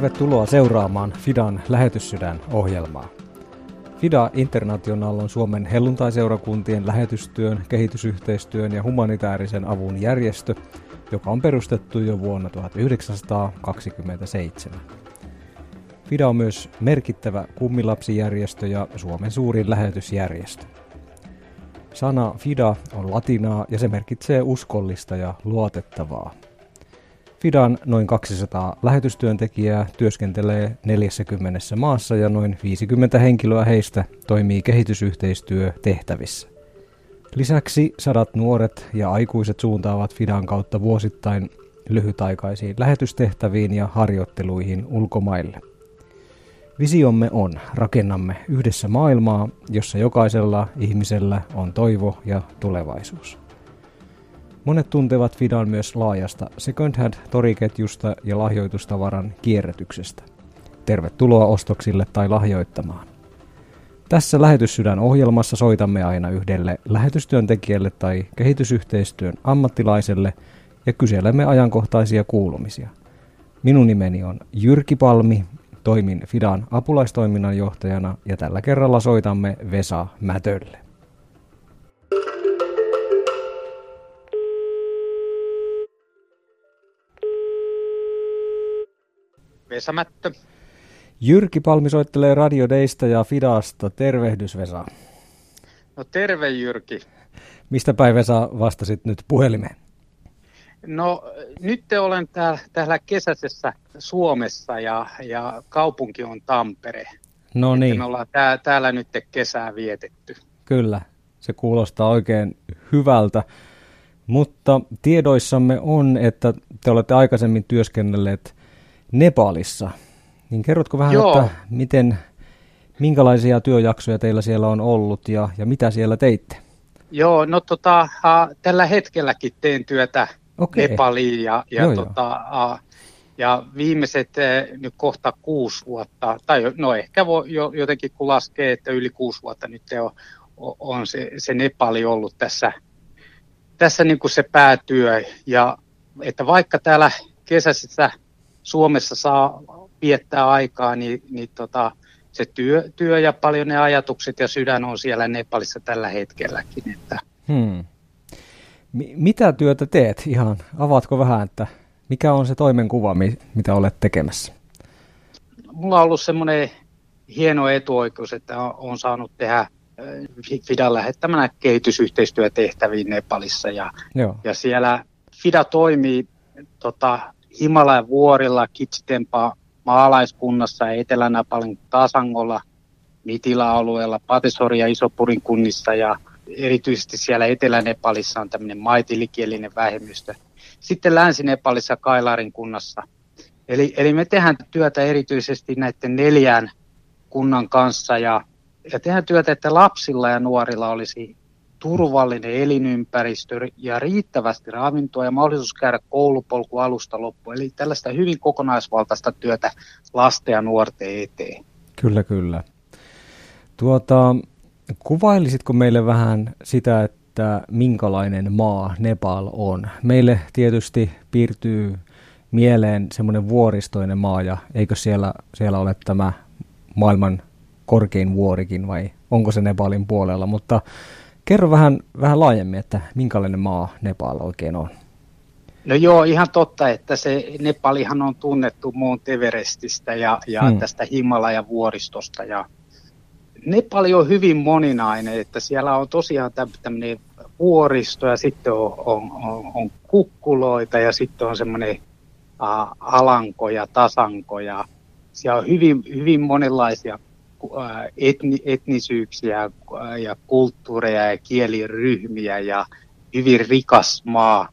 Tervetuloa seuraamaan Fidan lähetyssydän ohjelmaa. FIDA International on Suomen helluntaiseurakuntien lähetystyön, kehitysyhteistyön ja humanitaarisen avun järjestö, joka on perustettu jo vuonna 1927. FIDA on myös merkittävä kummilapsijärjestö ja Suomen suurin lähetysjärjestö. Sana FIDA on latinaa ja se merkitsee uskollista ja luotettavaa. FIDAN noin 200 lähetystyöntekijää työskentelee 40 maassa ja noin 50 henkilöä heistä toimii kehitysyhteistyötehtävissä. Lisäksi sadat nuoret ja aikuiset suuntaavat FIDAN kautta vuosittain lyhytaikaisiin lähetystehtäviin ja harjoitteluihin ulkomaille. Visiomme on, rakennamme yhdessä maailmaa, jossa jokaisella ihmisellä on toivo ja tulevaisuus. Monet tuntevat Fidan myös laajasta second hand toriketjusta ja lahjoitustavaran kierrätyksestä. Tervetuloa ostoksille tai lahjoittamaan. Tässä Lähetyssydän ohjelmassa soitamme aina yhdelle lähetystyöntekijälle tai kehitysyhteistyön ammattilaiselle ja kyselemme ajankohtaisia kuulumisia. Minun nimeni on Jyrki Palmi, toimin Fidan apulaistoiminnan johtajana ja tällä kerralla soitamme Vesa Mätölle. Vesamättö. Jyrki Palmi soittelee Radio Deista ja Fidasta. Tervehdys Vesa. No terve Jyrki. Mistä päin Vesa vastasit nyt puhelimeen? No nyt te olen täällä, täällä kesäisessä Suomessa ja, ja kaupunki on Tampere. No niin. Me ollaan tää, täällä nyt kesää vietetty. Kyllä, se kuulostaa oikein hyvältä. Mutta tiedoissamme on, että te olette aikaisemmin työskennelleet Nepalissa. Niin kerrotko vähän, Joo. että miten, minkälaisia työjaksoja teillä siellä on ollut ja, ja mitä siellä teitte? Joo, no tota, uh, tällä hetkelläkin teen työtä okay. Nepaliin ja, ja, joo, tota, joo. Uh, ja viimeiset uh, nyt kohta kuusi vuotta, tai no ehkä voi jo, jotenkin kun laskee, että yli kuusi vuotta nyt on, on se, se Nepali ollut tässä, tässä niin kuin se päätyö. Ja että vaikka täällä kesäisissä Suomessa saa viettää aikaa, niin, niin tota, se työ, työ ja paljon ne ajatukset ja sydän on siellä Nepalissa tällä hetkelläkin. Että. Hmm. M- mitä työtä teet ihan? Avaatko vähän, että mikä on se toimenkuva, mi- mitä olet tekemässä? Mulla on ollut semmoinen hieno etuoikeus, että on saanut tehdä FIDAn lähettämänä kehitysyhteistyötehtäviin Nepalissa. Ja, Joo. ja siellä FIDA toimii tota, Himalajan vuorilla, Kitsitempaa maalaiskunnassa ja Etelä-Napalin Tasangolla, Mitila-alueella, Patesori ja Isopurin kunnissa ja erityisesti siellä Etelä-Nepalissa on tämmöinen maitilikielinen vähemmistö. Sitten Länsi-Nepalissa Kailarin kunnassa. Eli, eli me tehdään työtä erityisesti näiden neljän kunnan kanssa ja, ja tehdään työtä, että lapsilla ja nuorilla olisi turvallinen elinympäristö ja riittävästi ravintoa ja mahdollisuus käydä koulupolku alusta loppuun. Eli tällaista hyvin kokonaisvaltaista työtä lasten ja nuorten eteen. Kyllä, kyllä. Tuota, kuvailisitko meille vähän sitä, että minkälainen maa Nepal on? Meille tietysti piirtyy mieleen semmoinen vuoristoinen maa, ja eikö siellä, siellä ole tämä maailman korkein vuorikin, vai onko se Nepalin puolella, mutta Kerro vähän, vähän laajemmin, että minkälainen maa Nepal oikein on. No joo, ihan totta, että se Nepalihan on tunnettu muun Everestistä ja, ja hmm. tästä Himalajan vuoristosta. Ja Nepali on hyvin moninainen, että siellä on tosiaan tämmöinen vuoristo ja sitten on, on, on, on kukkuloita ja sitten on semmoinen alankoja, tasankoja. Siellä on hyvin, hyvin monenlaisia etni, etnisyyksiä ja kulttuureja ja kieliryhmiä ja hyvin rikas maa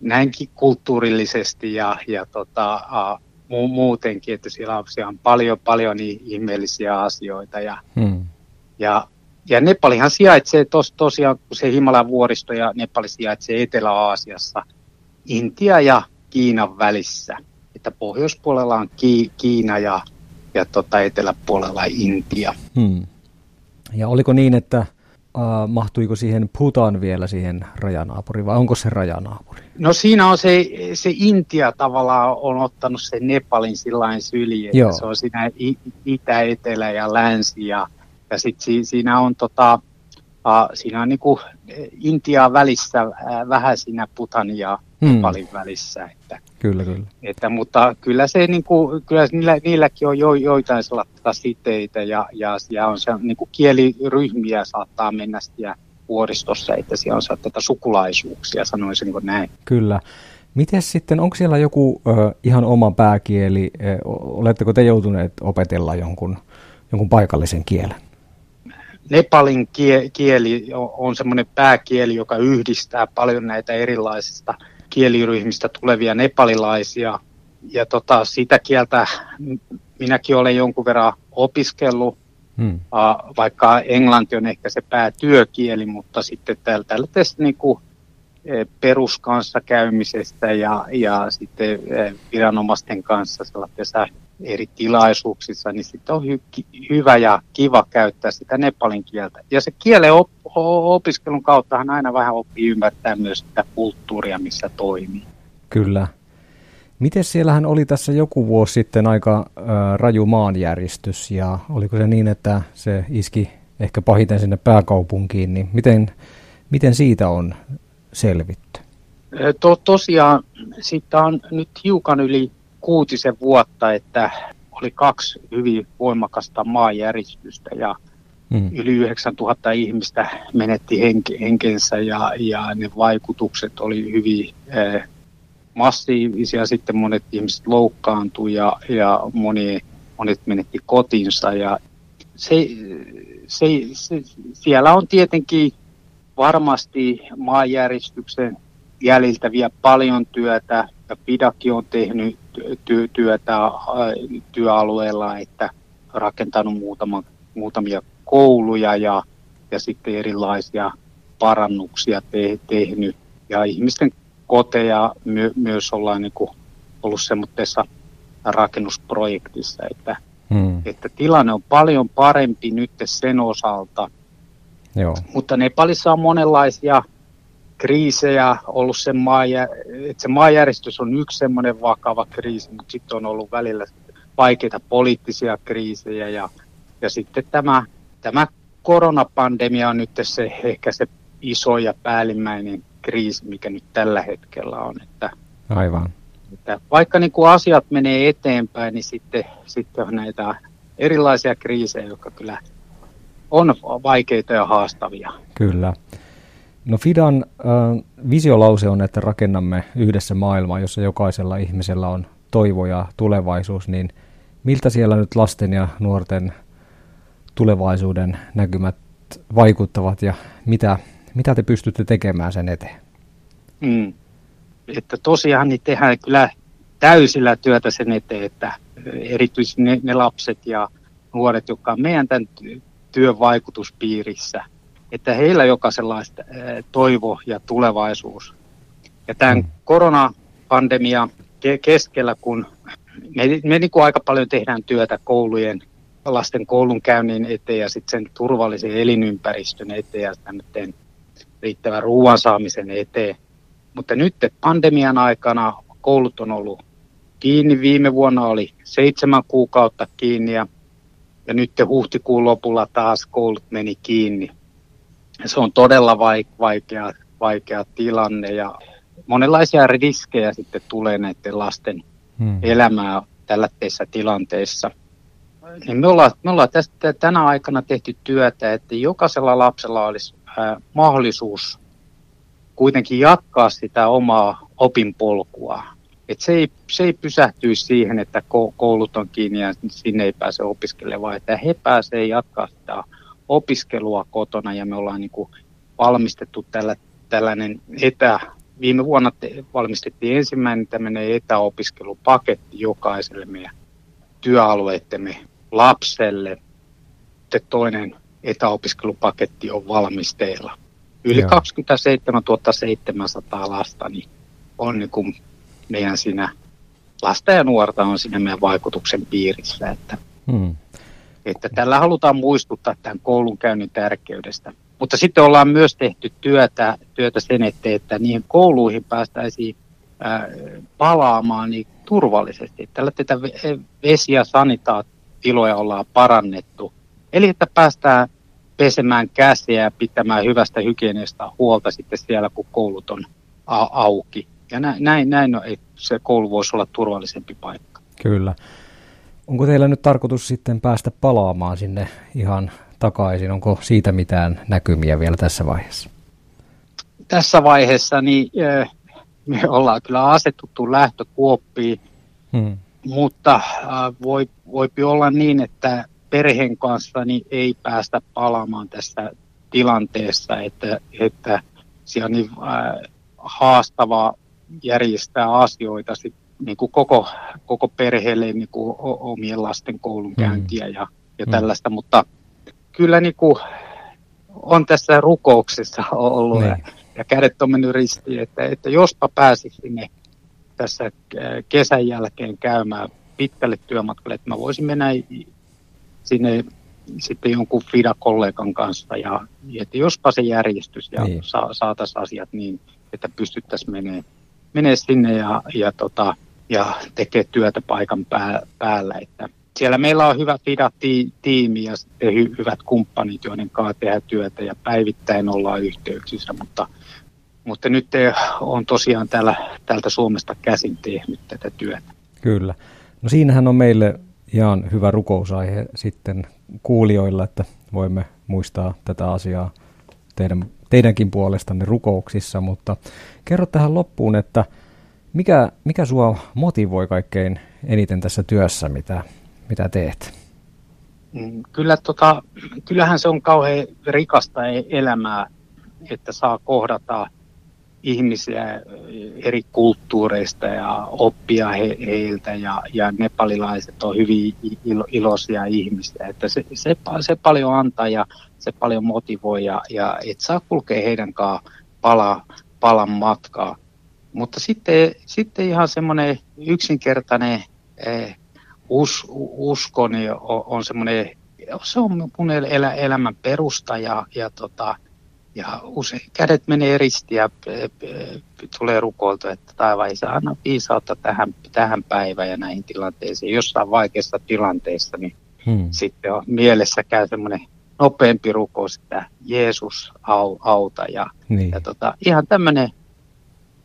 näinkin kulttuurillisesti ja, ja tota, mu- muutenkin, että siellä on, siellä on paljon, paljon niin ihmeellisiä asioita. Ja, hmm. ja, ja Nepalihan sijaitsee tos, tosiaan, kun se Himalajan vuoristo ja Nepali sijaitsee Etelä-Aasiassa, Intia ja Kiinan välissä. Että pohjoispuolella on Ki- Kiina ja ja tota eteläpuolella Intia. Hmm. Ja oliko niin, että uh, mahtuiko siihen Bhutan vielä siihen rajanaapuriin vai onko se rajanaapuri? No siinä on se, se Intia tavallaan on ottanut sen Nepalin sillain syli, että Joo. se on siinä itä, etelä ja länsi ja, ja sitten siinä on tota, uh, siinä on niinku Intia välissä uh, vähän siinä Bhutanin ja hmm. Nepalin välissä. Että, kyllä, kyllä. Että, mutta kyllä, se, niinku, kyllä niillä, niilläkin on jo, joitain sellaista siteitä ja, ja siellä on se, niinku kieliryhmiä saattaa mennä siellä vuoristossa, että siellä on tätä sukulaisuuksia, sanoisin niin näin. Kyllä. Miten sitten, onko siellä joku ö, ihan oma pääkieli, ö, oletteko te joutuneet opetella jonkun, jonkun paikallisen kielen? Nepalin kieli on semmoinen pääkieli, joka yhdistää paljon näitä erilaisista kieliryhmistä tulevia nepalilaisia. Ja tota, sitä kieltä minäkin olen jonkun verran opiskellut, hmm. vaikka englanti on ehkä se päätyökieli, mutta sitten tällä tästä niin kuin e, peruskanssa käymisestä ja, ja sitten e, viranomaisten kanssa sellaisessa eri tilaisuuksissa, niin sitten on hy- hyvä ja kiva käyttää sitä nepalin kieltä. Ja se kielen op- opiskelun kauttahan aina vähän oppii ymmärtää myös sitä kulttuuria, missä toimii. Kyllä. Miten siellähän oli tässä joku vuosi sitten aika äh, raju maanjäristys ja oliko se niin, että se iski ehkä pahiten sinne pääkaupunkiin, niin miten, miten siitä on selvitty? To, tosiaan siitä on nyt hiukan yli kuutisen vuotta, että oli kaksi hyvin voimakasta maanjäristystä ja mm. yli 9000 ihmistä menetti henke, henkensä ja, ja ne vaikutukset oli hyvin eh, massiivisia. Sitten monet ihmiset loukkaantui ja, ja moni, monet menetti kotinsa ja se, se, se, siellä on tietenkin varmasti maanjäristyksen jäljiltä vielä paljon työtä ja Pidaki on tehnyt ty- työtä työalueella, että rakentanut muutama, muutamia kouluja ja, ja sitten erilaisia parannuksia te- tehnyt. Ja ihmisten koteja my- myös ollaan niin kuin ollut semmoisessa rakennusprojektissa, että, hmm. että tilanne on paljon parempi nyt sen osalta. Joo. Mutta Nepalissa on monenlaisia kriisejä ollut se, maajä, että se maanjäristys on yksi semmoinen vakava kriisi, mutta sitten on ollut välillä vaikeita poliittisia kriisejä ja, ja sitten tämä, tämä koronapandemia on nyt se, ehkä se iso ja päällimmäinen kriisi, mikä nyt tällä hetkellä on. Että, Aivan. Että vaikka niin kuin asiat menee eteenpäin, niin sitten, sitten on näitä erilaisia kriisejä, jotka kyllä on vaikeita ja haastavia. Kyllä. No Fidan äh, visiolause on, että rakennamme yhdessä maailmaa, jossa jokaisella ihmisellä on toivo ja tulevaisuus, niin miltä siellä nyt lasten ja nuorten tulevaisuuden näkymät vaikuttavat ja mitä, mitä te pystytte tekemään sen eteen? Mm. Että tosiaan niin tehdään kyllä täysillä työtä sen eteen, että erityisesti ne, ne lapset ja nuoret, jotka on meidän tämän työn vaikutuspiirissä – että heillä jokaisella on toivo ja tulevaisuus. Ja tämän mm. koronapandemia keskellä, kun me, me niin kuin aika paljon tehdään työtä koulujen, lasten koulunkäynnin eteen ja sitten sen turvallisen elinympäristön eteen ja tämmöisen riittävän ruoan saamisen eteen. Mutta nyt pandemian aikana koulut on ollut kiinni. Viime vuonna oli seitsemän kuukautta kiinni ja, ja nyt huhtikuun lopulla taas koulut meni kiinni se on todella vaikea, vaikea tilanne ja monenlaisia riskejä sitten tulee näiden lasten hmm. elämää tällaisessa tilanteessa. Niin me ollaan, me ollaan tästä, tänä aikana tehty työtä, että jokaisella lapsella olisi ää, mahdollisuus kuitenkin jatkaa sitä omaa opinpolkua. Et se, ei, se ei pysähtyisi siihen, että koulut on kiinni ja sinne ei pääse opiskelemaan, että he pääsevät jatkaa sitä opiskelua kotona ja me ollaan niin kuin valmistettu tällä, tällainen etä, viime vuonna te, valmistettiin ensimmäinen tämmöinen etäopiskelupaketti jokaiselle meidän työalueittemme lapselle. Sitten toinen etäopiskelupaketti on valmisteilla. Yli Joo. 27 700 lasta niin on niin kuin meidän siinä, lasta ja nuorta on siinä meidän vaikutuksen piirissä. Että hmm. Että tällä halutaan muistuttaa tämän koulunkäynnin tärkeydestä. mutta sitten ollaan myös tehty työtä, työtä sen eteen, että niihin kouluihin päästäisiin ää, palaamaan niin turvallisesti. Tällä tätä vesi- ja sanitaatiloja ollaan parannettu. Eli että päästään pesemään käsiä ja pitämään hyvästä hygieniasta huolta sitten siellä, kun koulut on auki. Ja näin, näin, näin että se koulu voisi olla turvallisempi paikka. Kyllä. Onko teillä nyt tarkoitus sitten päästä palaamaan sinne ihan takaisin? Onko siitä mitään näkymiä vielä tässä vaiheessa? Tässä vaiheessa niin, me ollaan kyllä asetuttu lähtökuoppiin, hmm. mutta voi, voi olla niin, että perheen kanssa niin ei päästä palaamaan tässä tilanteessa, että, että siellä on niin haastavaa järjestää asioita sit, niin kuin koko, koko perheelle niin kuin omien lasten koulunkäyntiä mm. ja, ja mm. tällaista, mutta kyllä niin kuin on tässä rukouksessa ollut niin. ja, ja kädet on mennyt ristiin, että, että jospa pääsisi sinne tässä kesän jälkeen käymään pitkälle työmatkalle, että mä voisin mennä sinne sitten jonkun FIDA-kollegan kanssa ja että jospa se järjestys ja niin. sa, saataisiin asiat niin, että pystyttäisiin menemään menee sinne ja, ja, tota, ja tekee työtä paikan pää, päällä. Että siellä meillä on hyvä FIDA-tiimi ja hy, hyvät kumppanit, joiden kanssa tehdään työtä ja päivittäin ollaan yhteyksissä, mutta, mutta nyt on tosiaan täällä, täältä Suomesta käsin tehnyt tätä työtä. Kyllä. No siinähän on meille ihan hyvä rukousaihe sitten kuulijoilla, että voimme muistaa tätä asiaa teidän, teidänkin puolestanne rukouksissa, mutta kerro tähän loppuun, että mikä, mikä sua motivoi kaikkein eniten tässä työssä, mitä, mitä teet? Mm, kyllä, tota, kyllähän se on kauhean rikasta e-, elämää, että saa kohdata ihmisiä eri kulttuureista ja oppia he, heiltä ja, ja nepalilaiset on hyvin ilo, iloisia ihmisiä. Että se, se, se paljon antaa ja se paljon motivoi ja, ja et saa kulkea heidän kanssaan pala, palan matkaa. Mutta sitten, sitten ihan semmoinen yksinkertainen eh, us, usko niin on, on semmoinen, se on mun elä, elämän perusta ja, ja tota, ja usein kädet menee risti ja tulee rukoiltu, että taivaan isä anna viisautta tähän, tähän päivään ja näihin tilanteisiin. Jossain vaikeassa tilanteessa, niin hmm. sitten on mielessä käy semmoinen nopeampi rukous, että Jeesus au, auta. Ja, niin. ja tota, ihan tämmöinen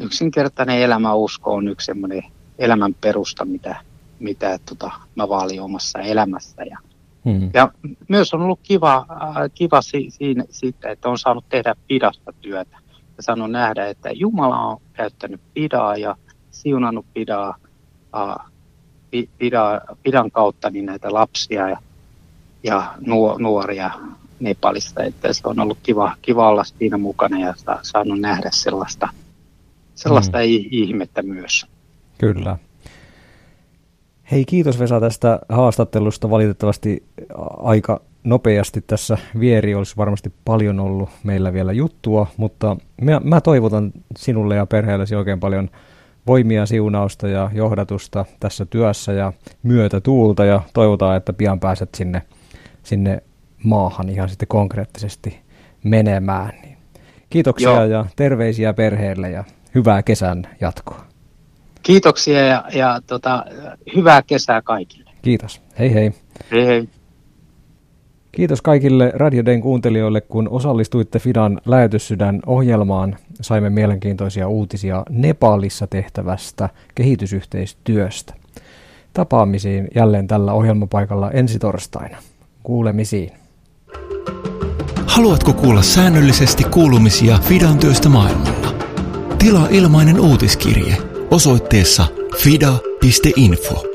yksinkertainen elämäusko on yksi semmoinen elämän perusta, mitä, mitä tota, mä vaalin omassa elämässä. Ja Mm. Ja myös on ollut kiva, äh, kiva si, siinä, siitä, että on saanut tehdä pidasta työtä. Ja saanut nähdä, että Jumala on käyttänyt pidaa ja siunannut pidaa, äh, pida, pidan kautta niin näitä lapsia ja, ja nuoria Nepalista. Että se on ollut kiva, kiva olla siinä mukana ja sa, saanut nähdä sellaista, sellaista mm. ihmettä myös. Kyllä. Hei, kiitos Vesa tästä haastattelusta. Valitettavasti aika nopeasti tässä vieri olisi varmasti paljon ollut meillä vielä juttua, mutta mä, mä toivotan sinulle ja perheellesi oikein paljon voimia, siunausta ja johdatusta tässä työssä ja myötätuulta ja toivotaan, että pian pääset sinne, sinne maahan ihan sitten konkreettisesti menemään. Kiitoksia Joo. ja terveisiä perheelle ja hyvää kesän jatkoa. Kiitoksia ja, ja tota, hyvää kesää kaikille. Kiitos. Hei hei. Hei hei. Kiitos kaikille Radio Dayn kuuntelijoille, kun osallistuitte Fidan lähetyssydän ohjelmaan. Saimme mielenkiintoisia uutisia Nepalissa tehtävästä kehitysyhteistyöstä. Tapaamisiin jälleen tällä ohjelmapaikalla ensi torstaina. Kuulemisiin. Haluatko kuulla säännöllisesti kuulumisia Fidan työstä maailmalla? Tilaa ilmainen uutiskirje osoitteessa fida.info.